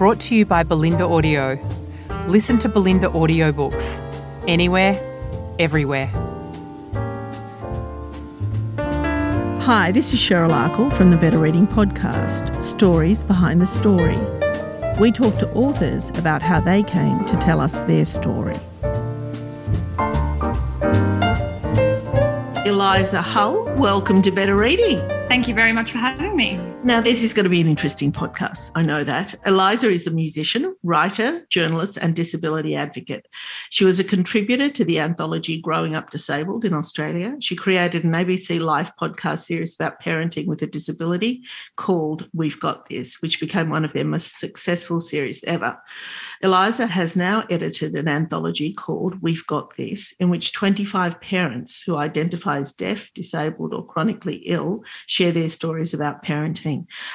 brought to you by Bolinda Audio. Listen to Bolinda audiobooks anywhere, everywhere. Hi, this is Cheryl Akle from the Better Reading Podcast Stories Behind the Story. We talk to authors about how they came to tell us their story. Eliza Hull, welcome to Better Reading. Thank you very much for having me. Now, this is going to be an interesting podcast. I know that. Eliza is a musician, writer, journalist, and disability advocate. She was a contributor to the anthology Growing Up Disabled in Australia. She created an ABC Life podcast series about parenting with a disability called We've Got This, which became one of their most successful series ever. Eliza has now edited an anthology called We've Got This, in which 25 parents who identify as deaf, disabled, or chronically ill share their stories about parenting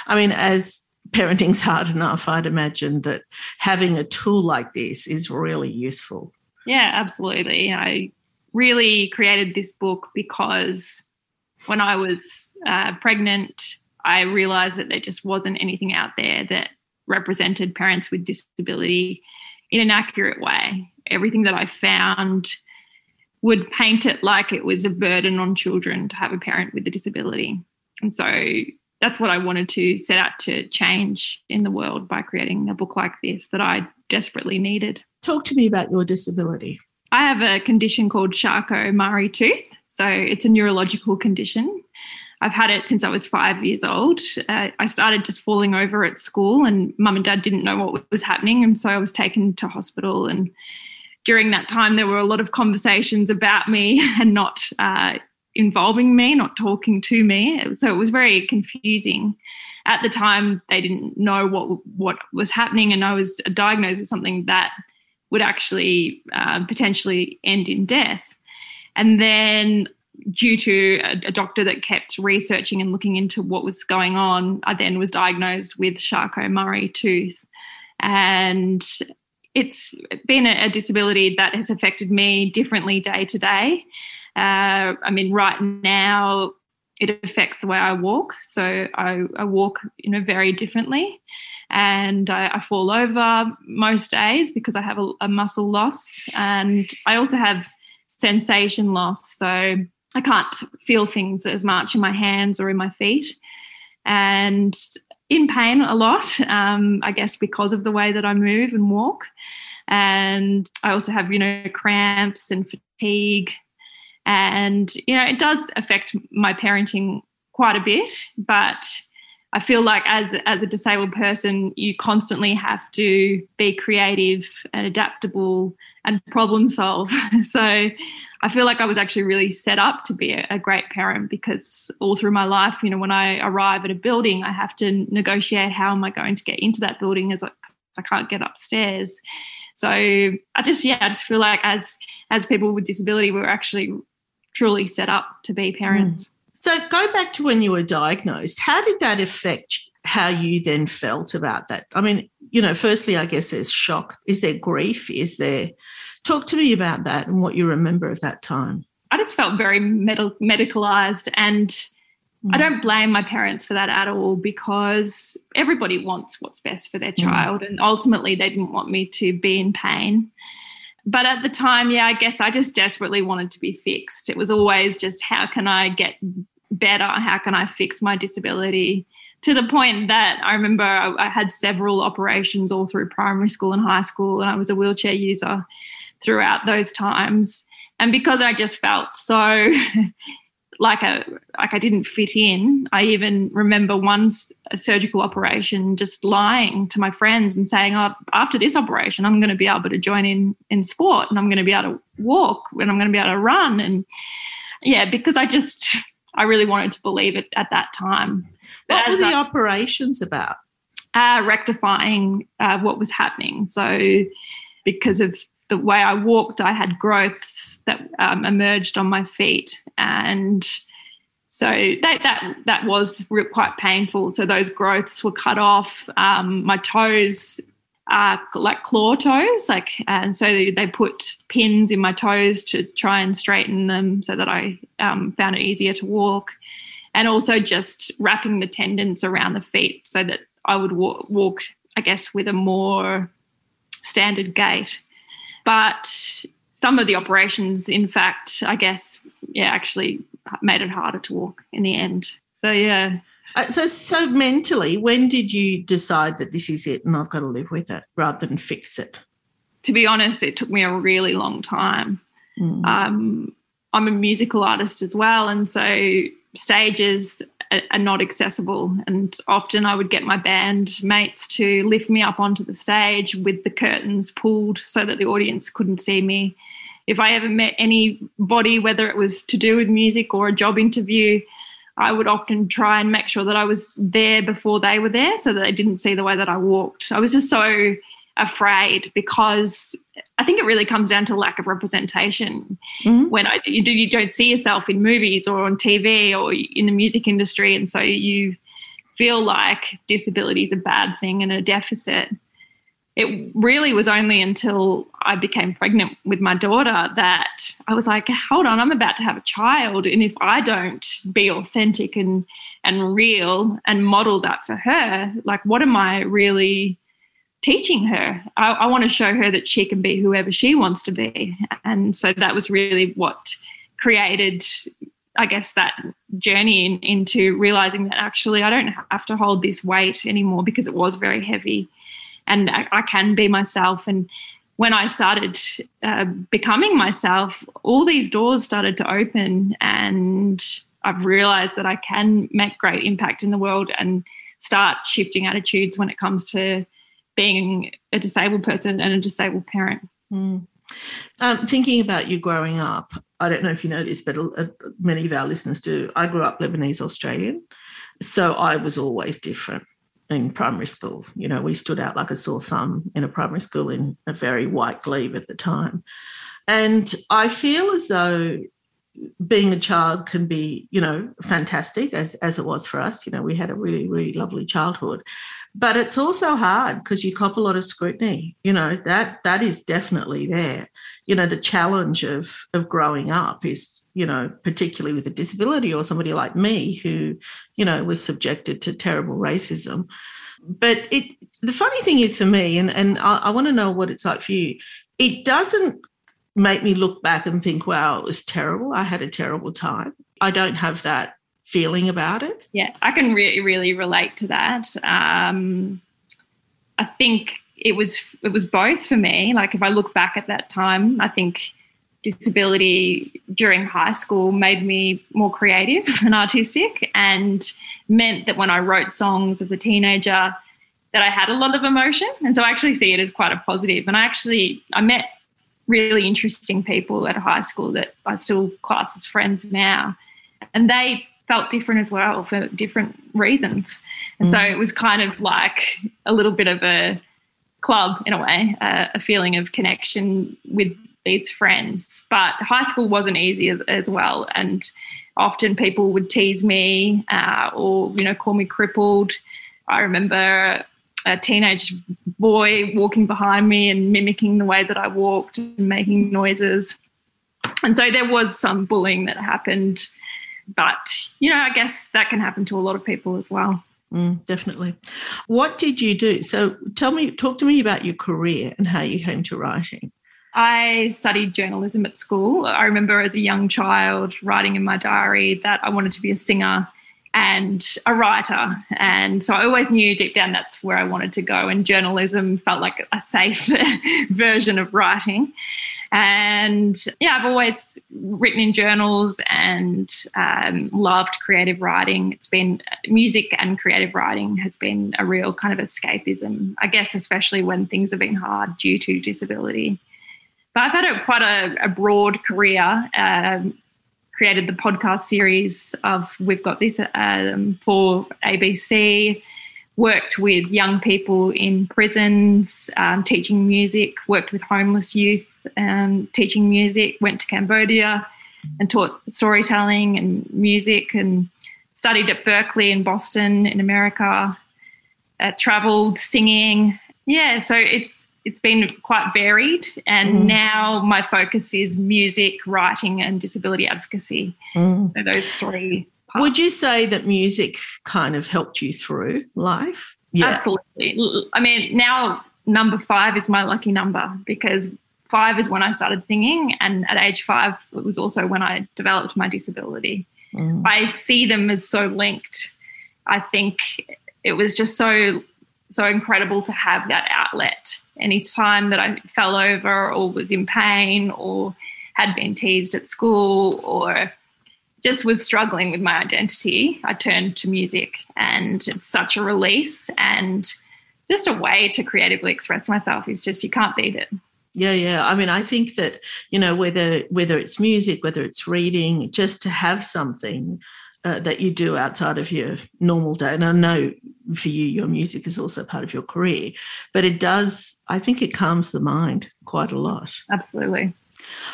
I mean, as parenting's hard enough, I'd imagine that having a tool like this is really useful. Yeah, absolutely. I really created this book because when I was uh, pregnant, I realized that there just wasn't anything out there that represented parents with disability in an accurate way. Everything that I found would paint it like it was a burden on children to have a parent with a disability. And so that's what I wanted to set out to change in the world by creating a book like this that I desperately needed. Talk to me about your disability. I have a condition called Charcot-Marie tooth. So it's a neurological condition. I've had it since I was five years old. Uh, I started just falling over at school, and mum and dad didn't know what was happening. And so I was taken to hospital. And during that time, there were a lot of conversations about me and not uh, involving me, not talking to me. So it was very confusing. At the time, they didn't know what what was happening, and I was diagnosed with something that would actually uh, potentially end in death. And then, due to a, a, doctor that kept researching and looking into what was going on, I then was diagnosed with Charcot-Marie tooth, and it's been a, a disability that has affected me differently day to day. Uh, I mean, right now it affects the way I walk. So I, I walk, you know, very differently, and I, I, fall over most days because I have a, a muscle loss, and I also have sensation loss. So I can't feel things as much in my hands or in my feet, and in pain a lot. Um, I guess because of the way that I move and walk. And I also have, you know, cramps and fatigue and, you know, it does affect my parenting quite a bit, but I feel like as as a disabled person, you constantly have to be creative and adaptable and problem solve. so I feel like I was actually really set up to be a, a, great parent because all through my life, you know, when I arrive at a building, I have to negotiate how am I going to get into that building as I, I can't get upstairs. So I just yeah, I just feel like as as people with disability, we're actually truly set up to be parents. Mm. So go back to when you were diagnosed. How did that affect how you then felt about that? I mean, you know, firstly, I guess there's shock. Is there grief? Is there talk to me about that and what you remember of that time? I just felt very med- medicalized and mm. I don't blame my parents for that at all because everybody wants what's best for their mm. child and ultimately they didn't want me to be in pain but at the time, yeah, I guess I just desperately wanted to be fixed. It was always just how can I get better? How can I fix my disability? To the point that I remember I had several operations all through primary school and high school, and I was a wheelchair user throughout those times. And because I just felt so like a like I didn't fit in. I even remember one surgical operation just lying to my friends and saying, "Oh, after this operation, I'm going to be able to join in in sport and I'm going to be able to walk and I'm going to be able to run." And yeah, because I just I really wanted to believe it at that time. But what were the I, operations about? uh, rectifying uh, what was happening. So, because of the way I walked, I had growths that um, emerged on my feet, and so that that that was quite painful. So those growths were cut off. Um, my toes are like claw toes, like, and so they put pins in my toes to try and straighten them, so that I um, found it easier to walk, and also just wrapping the tendons around the feet so that I would walk I guess, with a more standard gait. But some of the operations, in fact, I guess, yeah, actually made it harder to walk in the end. So, yeah. Uh, so, so mentally, when did you decide that this is it and I've got to live with it rather than fix it? To be honest, it took me a really long time. Mm. Um, I'm a musical artist as well, and so stages are not accessible. And often I would get my band mates to lift me up onto the stage with the curtains pulled so that the audience couldn't see me. If I ever met anybody, whether it was to do with music or a job interview, I would often try and make sure that I was there before they were there so that they didn't see the way that I walked. I was just so afraid because I think it really comes down to lack of representation. Mm-hmm. When I, you do, you don't see yourself in movies or on TV or in the music industry, and so you feel like disability is a bad thing and a deficit. It really was only until I became pregnant with my daughter that I was like, hold on, I'm about to have a child. And if I don't be authentic and and real and model that for her, like what am I really teaching her. I, I want to show her that she can be whoever she wants to be. And so that was really what created, I guess, that journey in, into realizing that actually I don't have to hold this weight anymore because it was very heavy. And I, I can be myself. And when I started uh, becoming myself, all these doors started to open. And I've realized that I can make great impact in the world and start shifting attitudes when it comes to being a disabled person and a disabled parent. Mm. Um, thinking about you growing up, I don't know if you know this, but uh, many of our listeners do. I grew up Lebanese Australian, so I was always different in primary school. You know, we stood out like a sore thumb in a primary school in a very white glebe at the time. And I feel as though being a child can be, you know, fantastic as, as it was for us. You know, we had a really, really lovely childhood. But it's also hard because you cop a lot of scrutiny. You know, that that is definitely there. You know, the challenge of of growing up is, you know, particularly with a disability or somebody like me who, you know, was subjected to terrible racism. But it the funny thing is for me, and, and I, I want to know what it's like for you, it doesn't make me look back and think, wow, it was terrible. I had a terrible time. I don't have that feeling about it. Yeah, I can really, really relate to that. Um, I think it was it was both for me. Like if I look back at that time, I think disability during high school made me more creative and artistic and meant that when I wrote songs as a teenager that I had a lot of emotion. And so I actually see it as quite a positive. And I actually I met really interesting people at high school that I still class as friends now. And they felt different as well for different reasons. And mm. so it was kind of like a little bit of a club in a way, uh, a feeling of connection with these friends. But high school wasn't easy as, as well. And often people would tease me uh, or, you know, call me crippled. I remember a teenage boy walking behind me and mimicking the way that I walked and making noises. And so there was some bullying that happened. But, you know, I guess that can happen to a lot of people as well. Mm, definitely. What did you do? So tell me, talk to me about your career and how you came to writing. I studied journalism at school. I remember as a young child writing in my diary that I wanted to be a singer and a writer. And so I always knew deep down that's where I wanted to go. And journalism felt like a safe version of writing. And yeah, I've always written in journals and um, loved creative writing. It's been music and creative writing has been a real kind of escapism, I guess, especially when things have been hard due to disability. But I've had a, quite a, a broad career. Um, created the podcast series of We've Got This um, for ABC. worked with young people in prisons, um, teaching music, worked with homeless youth, um, teaching music, went to Cambodia and taught storytelling and music and studied at Berklee in Boston in America, uh, traveled singing. Yeah, so it's it's been quite varied and mm. now my focus is music, writing and disability advocacy. Mm. So those three Parts. Would you say that music kind of helped you through life? Yeah. Absolutely. I mean, now number five is my lucky number because five is when I started singing, and at age five, it was also when I developed my disability. Mm. I see them as so linked. I think it was just so so incredible to have that outlet. Any time that I fell over or was in pain or had been teased at school or just was struggling with my identity, I turned to music and it's such a release and just a way to creatively express myself is just you can't beat it. Yeah, yeah. I mean, I think that, you know, whether whether it's music, whether it's reading, just to have something uh, that you do outside of your normal day. And I know for you, your music is also part of your career, but it does, I think it calms the mind quite a lot. Absolutely.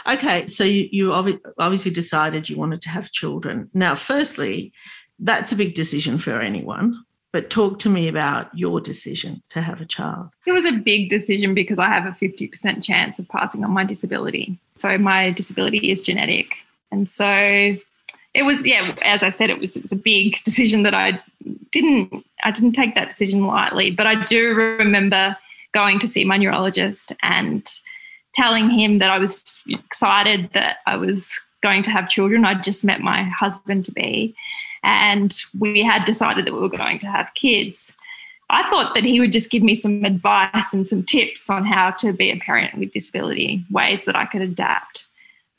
Okay, so you, you obviously decided you wanted to have children. Now, firstly, that's a big decision for anyone. But talk to me about your decision to have a child. It was a big decision because I have a 50% chance of passing on my disability. So my disability is genetic. And so it was, yeah, as I said, it was, it was a big decision that I didn't, I didn't take that decision lightly. But I do remember going to see my neurologist and telling him that I was excited that I was going to have children. I'd just met my husband to be, and we had decided that we were going to have kids. I thought that he would just give me some advice and some tips on how to be a parent with disability, ways that I could adapt.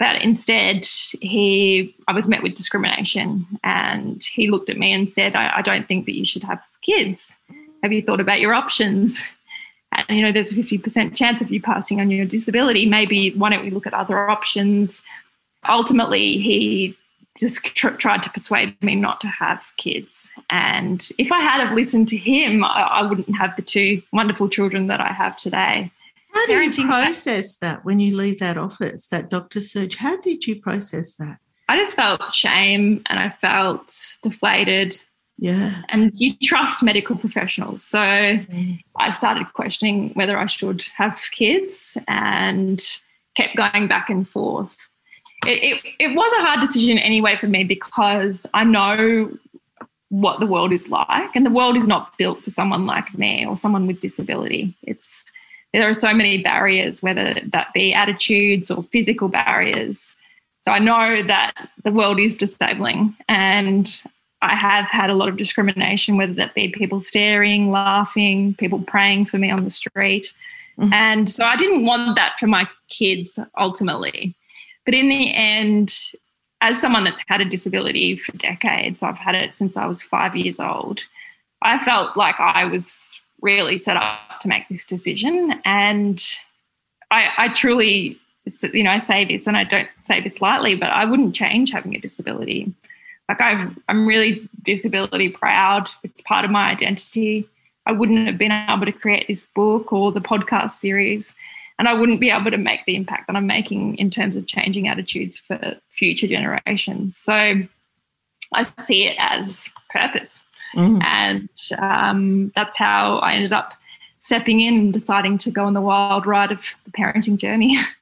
But instead, he, I was met with discrimination, and he looked at me and said, I, I don't think that you should have kids. Have you thought about your options?" and you know there's a 50% chance of you passing on your disability maybe why don't we look at other options ultimately he just tr- tried to persuade me not to have kids and if i had have listened to him I, I wouldn't have the two wonderful children that i have today how do you process that when you leave that office that doctor search how did you process that i just felt shame and i felt deflated yeah. And you trust medical professionals. So mm. I started questioning whether I should have kids and kept going back and forth. It, it, it was a hard decision anyway for me because I know what the world is like, and the world is not built for someone like me or someone with disability. It's there are so many barriers, whether that be attitudes or physical barriers. So I know that the world is disabling, and I have had a lot of discrimination, whether that be people staring, laughing, people praying for me on the street. Mm-hmm. And so I didn't want that for my kids ultimately. But in the end, as someone that's had a disability for decades, I've had it since I was five years old, I felt like I was really set up to make this decision. And I, I truly, you know, I say this and I don't say this lightly, but I wouldn't change having a disability like I've, I'm really disability proud. It's part of my identity. I wouldn't have been able to create this book or the podcast series, and I wouldn't be able to make the impact that I'm making in terms of changing attitudes for future generations. So I see it as purpose, mm. and um, that's how I ended up stepping in and deciding to go on the wild ride of the parenting journey.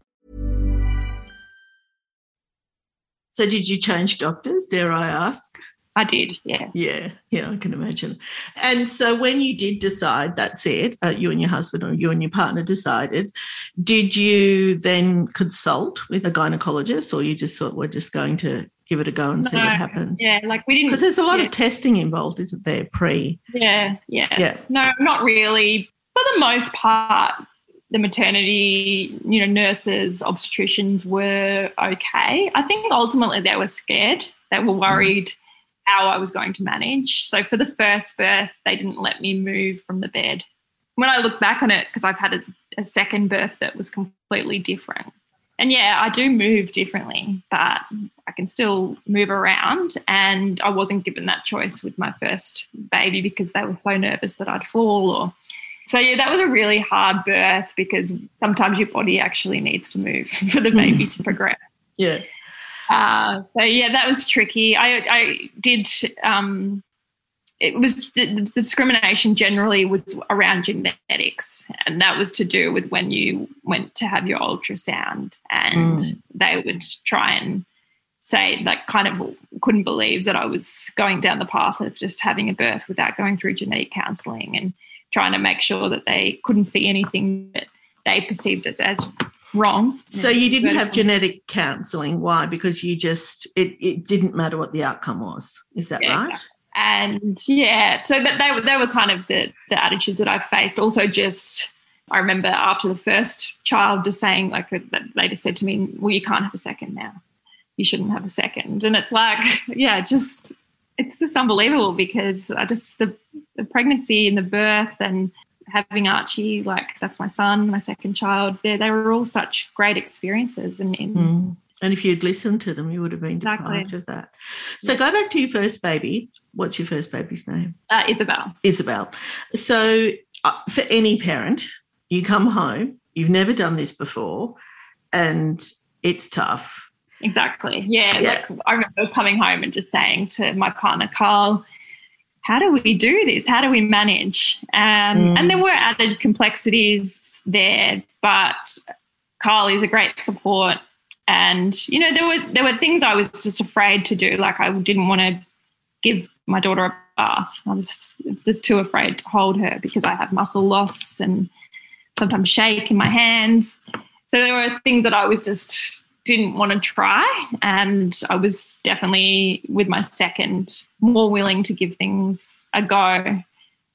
So, did you change doctors, dare I ask? I did, yeah. Yeah, yeah, I can imagine. And so, when you did decide, that's it, uh, you and your husband or you and your partner decided, did you then consult with a gynecologist or you just thought we're just going to give it a go and see what happens? Yeah, like we didn't. Because there's a lot yeah, of testing involved, isn't there, pre? Yeah, yes. Yeah. No, not really. For the most part, the maternity, you know, nurses, obstetricians were okay. I think ultimately they were scared. They were mm-hmm. worried how I was going to manage. So for the first birth, they didn't let me move from the bed. When I look back on it, because I've had a, a second birth that was completely different. And yeah, I do move differently, but I can still move around. And I wasn't given that choice with my first baby because they were so nervous that I'd fall or so yeah, that was a really hard birth because sometimes your body actually needs to move for the baby to progress. Yeah. Uh, so yeah, that was tricky. I I did. Um, it was the, the discrimination generally was around genetics, and that was to do with when you went to have your ultrasound, and Mm. they would try and say like kind of couldn't believe that I was going down the path of just having a birth without going through genetic counselling and trying to make sure that they couldn't see anything that they perceived as as wrong. So you didn't have genetic counselling. Why? Because you just it, it didn't matter what the outcome was. Is that Yeah, right? and yeah, so that they were they were kind of the the attitudes that I faced. Also, just I remember after the first child, just saying like that just said to me, "Well, you can't have a second now. You shouldn't have a second. And it's like, yeah, just it's just unbelievable because I just the the pregnancy and the birth and having Archie, like that's my son, my second child. They they were all such great experiences, and, and Mm. And if you'd listened to them, you would have been Exactly. deprived of that. So go back to your first baby. What's your first baby's name? uh, Isabel. Isabel. So uh, for any parent, you come home, you've never done this before, and it's tough. Exactly. Yeah, Yeah. Like I remember coming home and just saying to my partner, Carl, how do we do this? How do we manage? Um, Mm. And there were added complexities there, but Carl is a great support. And you know, there were there were things I was just afraid to do. Like I didn't want to give my daughter a bath. I was it's just too afraid to hold her because I have muscle loss and sometimes shake in my hands. So there were things that I was just didn't want to try. And I was definitely, with my second, more willing to give things a go.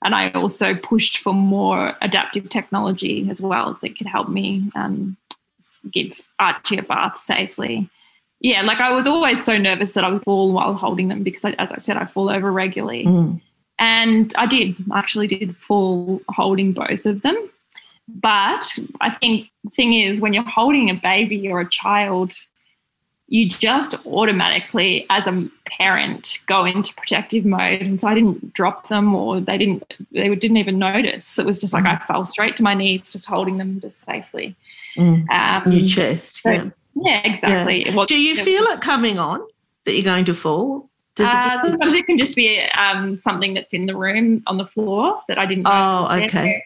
And I also pushed for more adaptive technology as well that could help me um, give Archie a bath safely. Yeah, like I was always so nervous that I would fall while holding them because, I, as I said, I fall over regularly. Mm. And I did, I actually did fall holding both of them. But I think the thing is, when you're holding a baby or a child, you just automatically, as a parent, go into protective mode. And so I didn't drop them, or they didn't, they didn't even notice. It was just like I fell straight to my knees, just holding them just safely. Mm. Um, Your chest. so- yeah. yeah, exactly. It was- Do you it feel it coming on that you're going to fall? Does Uh, it sometimes it can just be um, something that's in the room on the floor that I didn't. Oh, was there.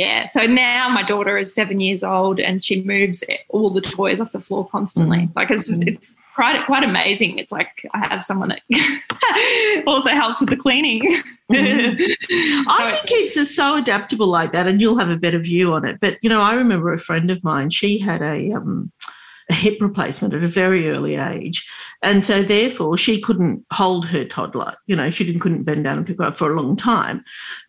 Yeah. So now my daughter is seven years old and she moves all the toys off the floor constantly. Mm. Like it's just, it's quite quite amazing. It's like I have someone that also helps with the cleaning. I think kids are so adaptable like that, and you'll have a better view on it. But you know, I remember a friend of mine. She had a um, a hip replacement at a very early age, and so therefore she couldn't hold her toddler. You know, she didn't couldn't bend down and pick her up for a long time.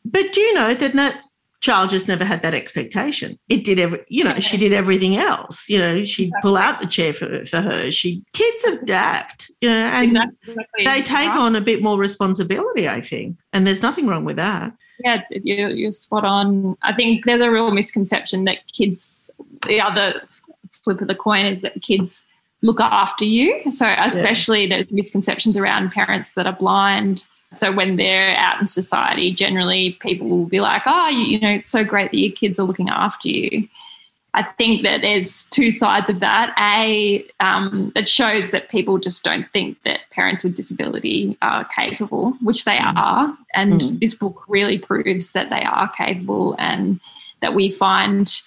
But do you know that that child just never had that expectation? It did every, you know, she did everything else. You know, she'd pull out the chair for for her. She kids adapt. You know, and Exactly. they take on a bit more responsibility, I think, and there's nothing wrong with that. Yeah, it's, you're, you're spot on. I think there's a real misconception that kids, the other flip of the coin is that kids look after you. So, especially there's misconceptions around parents that are blind. So, when they're out in society, generally people will be like, oh, you, you know, it's so great that your kids are looking after you. I think that there's two sides of that. A, um, that shows that people just don't think that parents with disability are capable, which they mm. are. And mm. this book really proves that they are capable and that we find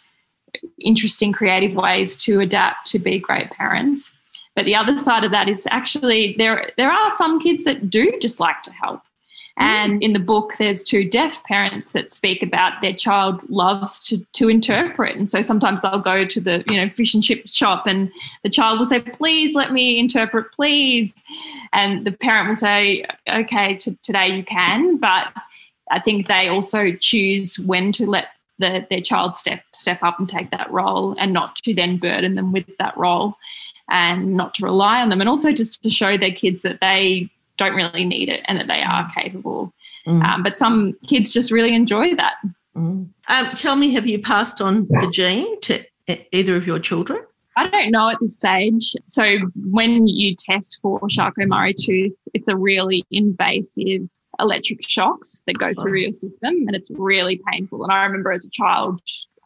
interesting, creative ways to adapt to be great parents. But the other side of that is actually there there are some kids that do just like to help. And mm. in the book, there's two deaf parents that speak about their child loves to, to interpret. And so sometimes they'll go to the, you know, fish and chip shop and the child will say, please let me interpret, please. And the parent will say, okay, t- today you can. But I think they also choose when to let the, their child step step up and take that role and not to then burden them with that role and not to rely on them and also just to show their kids that they don't really need it and that they are mm. capable. Mm. Um, but some kids just really enjoy that. Mm. Um, tell me, have you passed on the gene to either of your children? I don't know at this stage. So when you test for Charcot-Marie tooth, it's a really invasive electric shocks that go through your system and it's really painful. And I remember as a child,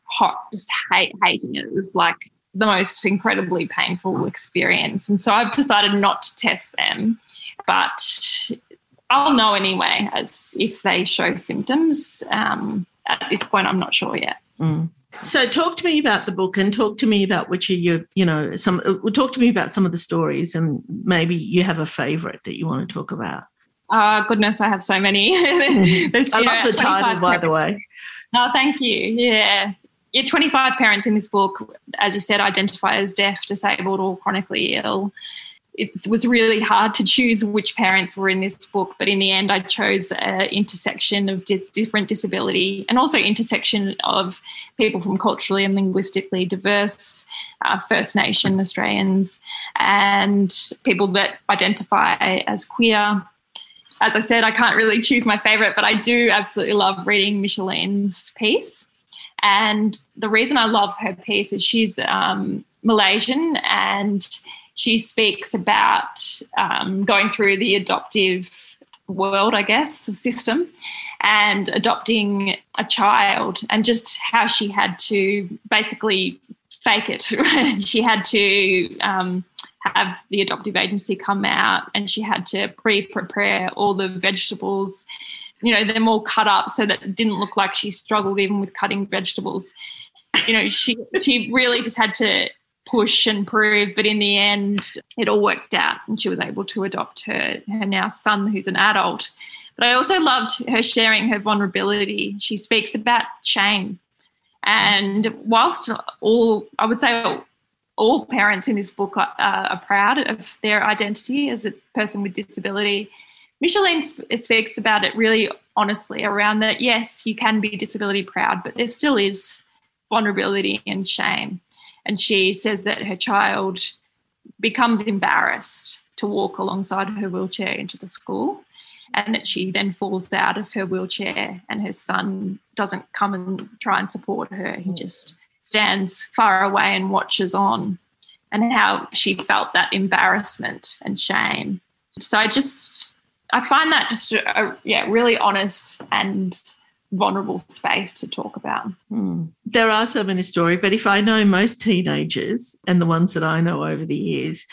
hot, just hate, hating it. It was like the most incredibly painful experience. And so I've decided not to test them but I'll know anyway as if they show symptoms. Um, at this point, I'm not sure yet. Mm. So, talk to me about the book and talk to me about which are your, you know, some. Uh, talk to me about some of the stories and maybe you have a favourite that you want to talk about. Uh, goodness, I have so many. I love know, the title, by the way. Oh, thank you. Yeah. Yeah, 25 parents in this book, as you said, identify as deaf, disabled, or chronically ill it was really hard to choose which parents were in this book, but in the end, I chose an intersection of di- different disability and also intersection of people from culturally and linguistically diverse uh, First Nation Australians and people that identify as queer. As I said, I can't really choose my favourite, but I do absolutely love reading Micheline's piece. And the reason I love her piece is she's um, Malaysian and she speaks about um, going through the adoptive world, I guess, system, and adopting a child, and just how she had to basically fake it. she had to um, have the adoptive agency come out, and she had to pre-prepare all the vegetables. You know, them all cut up so that it didn't look like she struggled even with cutting vegetables. You know, she she really just had to push and prove, but in the end, it all worked out, and she was able to adopt her her now son, who's an adult. But I also loved her sharing her vulnerability. She speaks about shame, and whilst all I would say all parents in this book are, are proud of their identity as a person with disability. Micheline speaks about it really honestly around that. Yes, you can be disability proud, but there still is vulnerability and shame. And she says that her child becomes embarrassed to walk alongside her wheelchair into the school and that she then falls out of her wheelchair and her son doesn't come and try and support her. He mm. just stands far away and watches on and how she felt that embarrassment and shame. So I just I find that just a, yeah really honest and vulnerable space to talk about. Hmm. There are so many stories, but if I know most teenagers and the ones that I know over the years,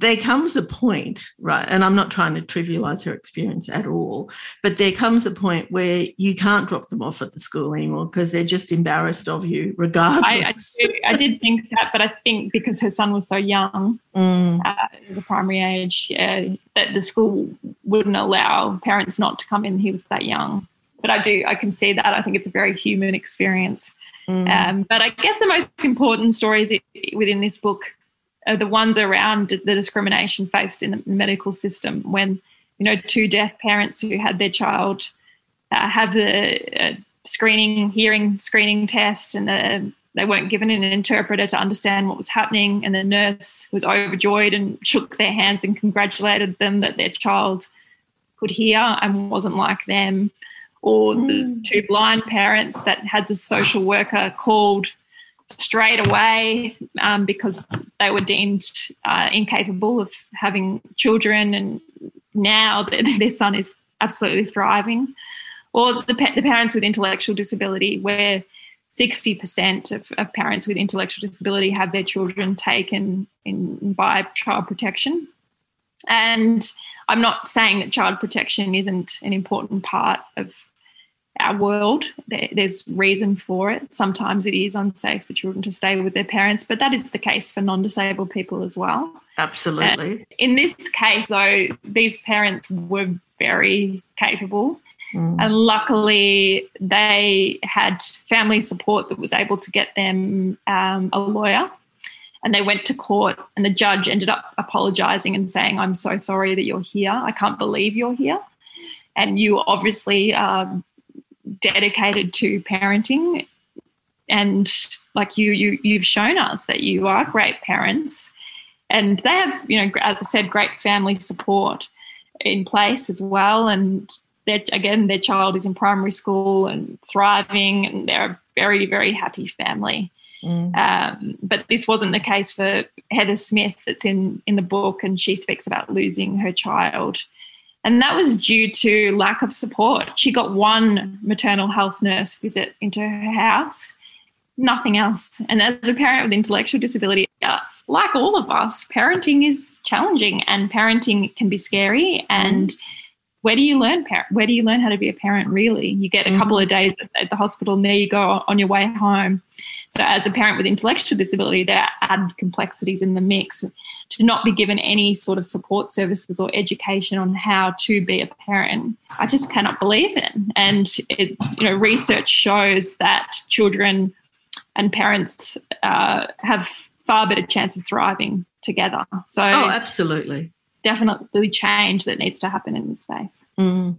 there comes a point, right? And I'm not trying to trivialize her experience at all, but there comes a point where you can't drop them off at the school anymore because they're just embarrassed of you, regardless. I, I, I, did think that, but I think because her son was so young, mm. uh, the primary age, yeah, that the school wouldn't allow parents not to come in. He was that young but I do I can see that. I think it's a very human experience. Mm. Um, but I guess the most important stories within this book are the ones around the discrimination faced in the medical system when you know two deaf parents who had their child uh, have the uh, screening hearing screening test and the, they weren't given an interpreter to understand what was happening and the nurse was overjoyed and shook their hands and congratulated them that their child could hear and wasn't like them or mm. the two blind parents that had the social worker called straight away um, because they were deemed uh, incapable of having children, and now their son is absolutely thriving. Or the, the parents with intellectual disability, where 60% of, of parents with intellectual disability have their children taken in by child protection. And I'm not saying that child protection isn't an important part of our world. There's reason for it. Sometimes it is unsafe for children to stay with their parents, but that is the case for non disabled people as well. Absolutely. And in this case, though, these parents were very capable. Mm. And luckily, they had family support that was able to get them um, a lawyer. And they went to court, and the judge ended up apologizing and saying, I'm so sorry that you're here. I can't believe you're here. And you obviously are dedicated to parenting. And like you, you you've shown us that you are great parents. And they have, you know, as I said, great family support in place as well. And that again, their child is in primary school and thriving, and they're a very, very happy family. Mm. Um, but this wasn't the case for Heather Smith, that's in in the book, and she speaks about losing her child, and that was due to lack of support. She got one maternal health nurse visit into her house, nothing else. And as a parent with intellectual disability, uh, like all of us, parenting is challenging, and parenting can be scary and mm where do you learn parent? Where do you learn how to be a parent? Really, you get a mm-hmm. couple of days at the hospital, and there you go on your way home. So, as a parent with intellectual disability, there are added complexities in the mix. To not be given any sort of support services or education on how to be a parent, I just cannot believe it. And it, you know, research shows that children and parents uh, have far better chance of thriving together. So, oh, absolutely definitely change that needs to happen in this space. Mm.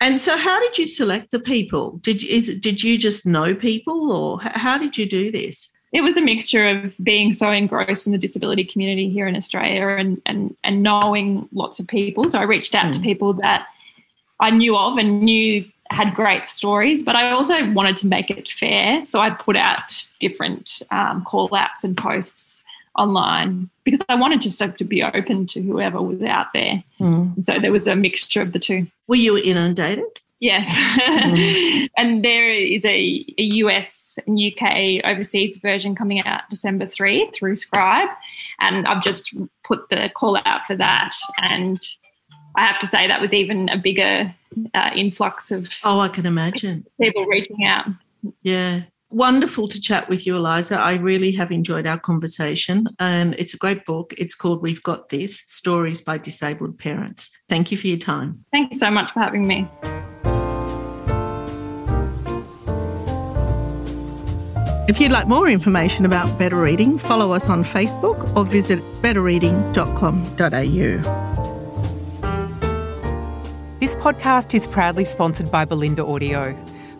And so, how did you select the people? Did you, is, did you just know people, or how did you do this? It was a mixture of being so engrossed in the disability community here in Australia and and and knowing lots of people. So I reached out mm. to people that I knew of and knew had great stories, but I also wanted to make it fair. So I put out different um, call outs and posts online because I wanted just to be open to whoever was out there. Mm. so there was a mixture of the two. Were you inundated? Yes. Mm. and there is a, a, US and UK overseas version coming out December 3 through Scribe. And I've just put the call out for that. And I have to say that was even a bigger uh, influx of. Oh, I can imagine. People reaching out. Yeah wonderful to chat with you, Eliza. I really have enjoyed our conversation, and it's a great book. It's called We've Got This Stories by Disabled Parents. Thank you for your time. Thank you so much for having me. If you'd like more information about Better Reading, follow us on Facebook or visit betterreading.com.au. This podcast is proudly sponsored by Bolinda Audio.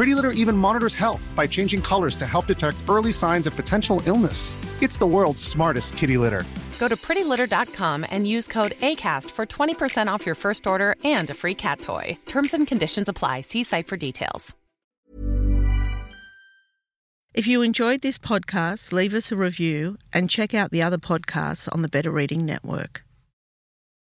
Pretty Litter even monitors health by changing colors to help detect early signs of potential illness. It's the world's smartest kitty litter. Go to prettylitter.com and use code ACAST for 20% off your first order and a free cat toy. Terms and conditions apply. See site for details. If you enjoyed this podcast, leave us a review and check out the other podcasts on the Better Reading Network.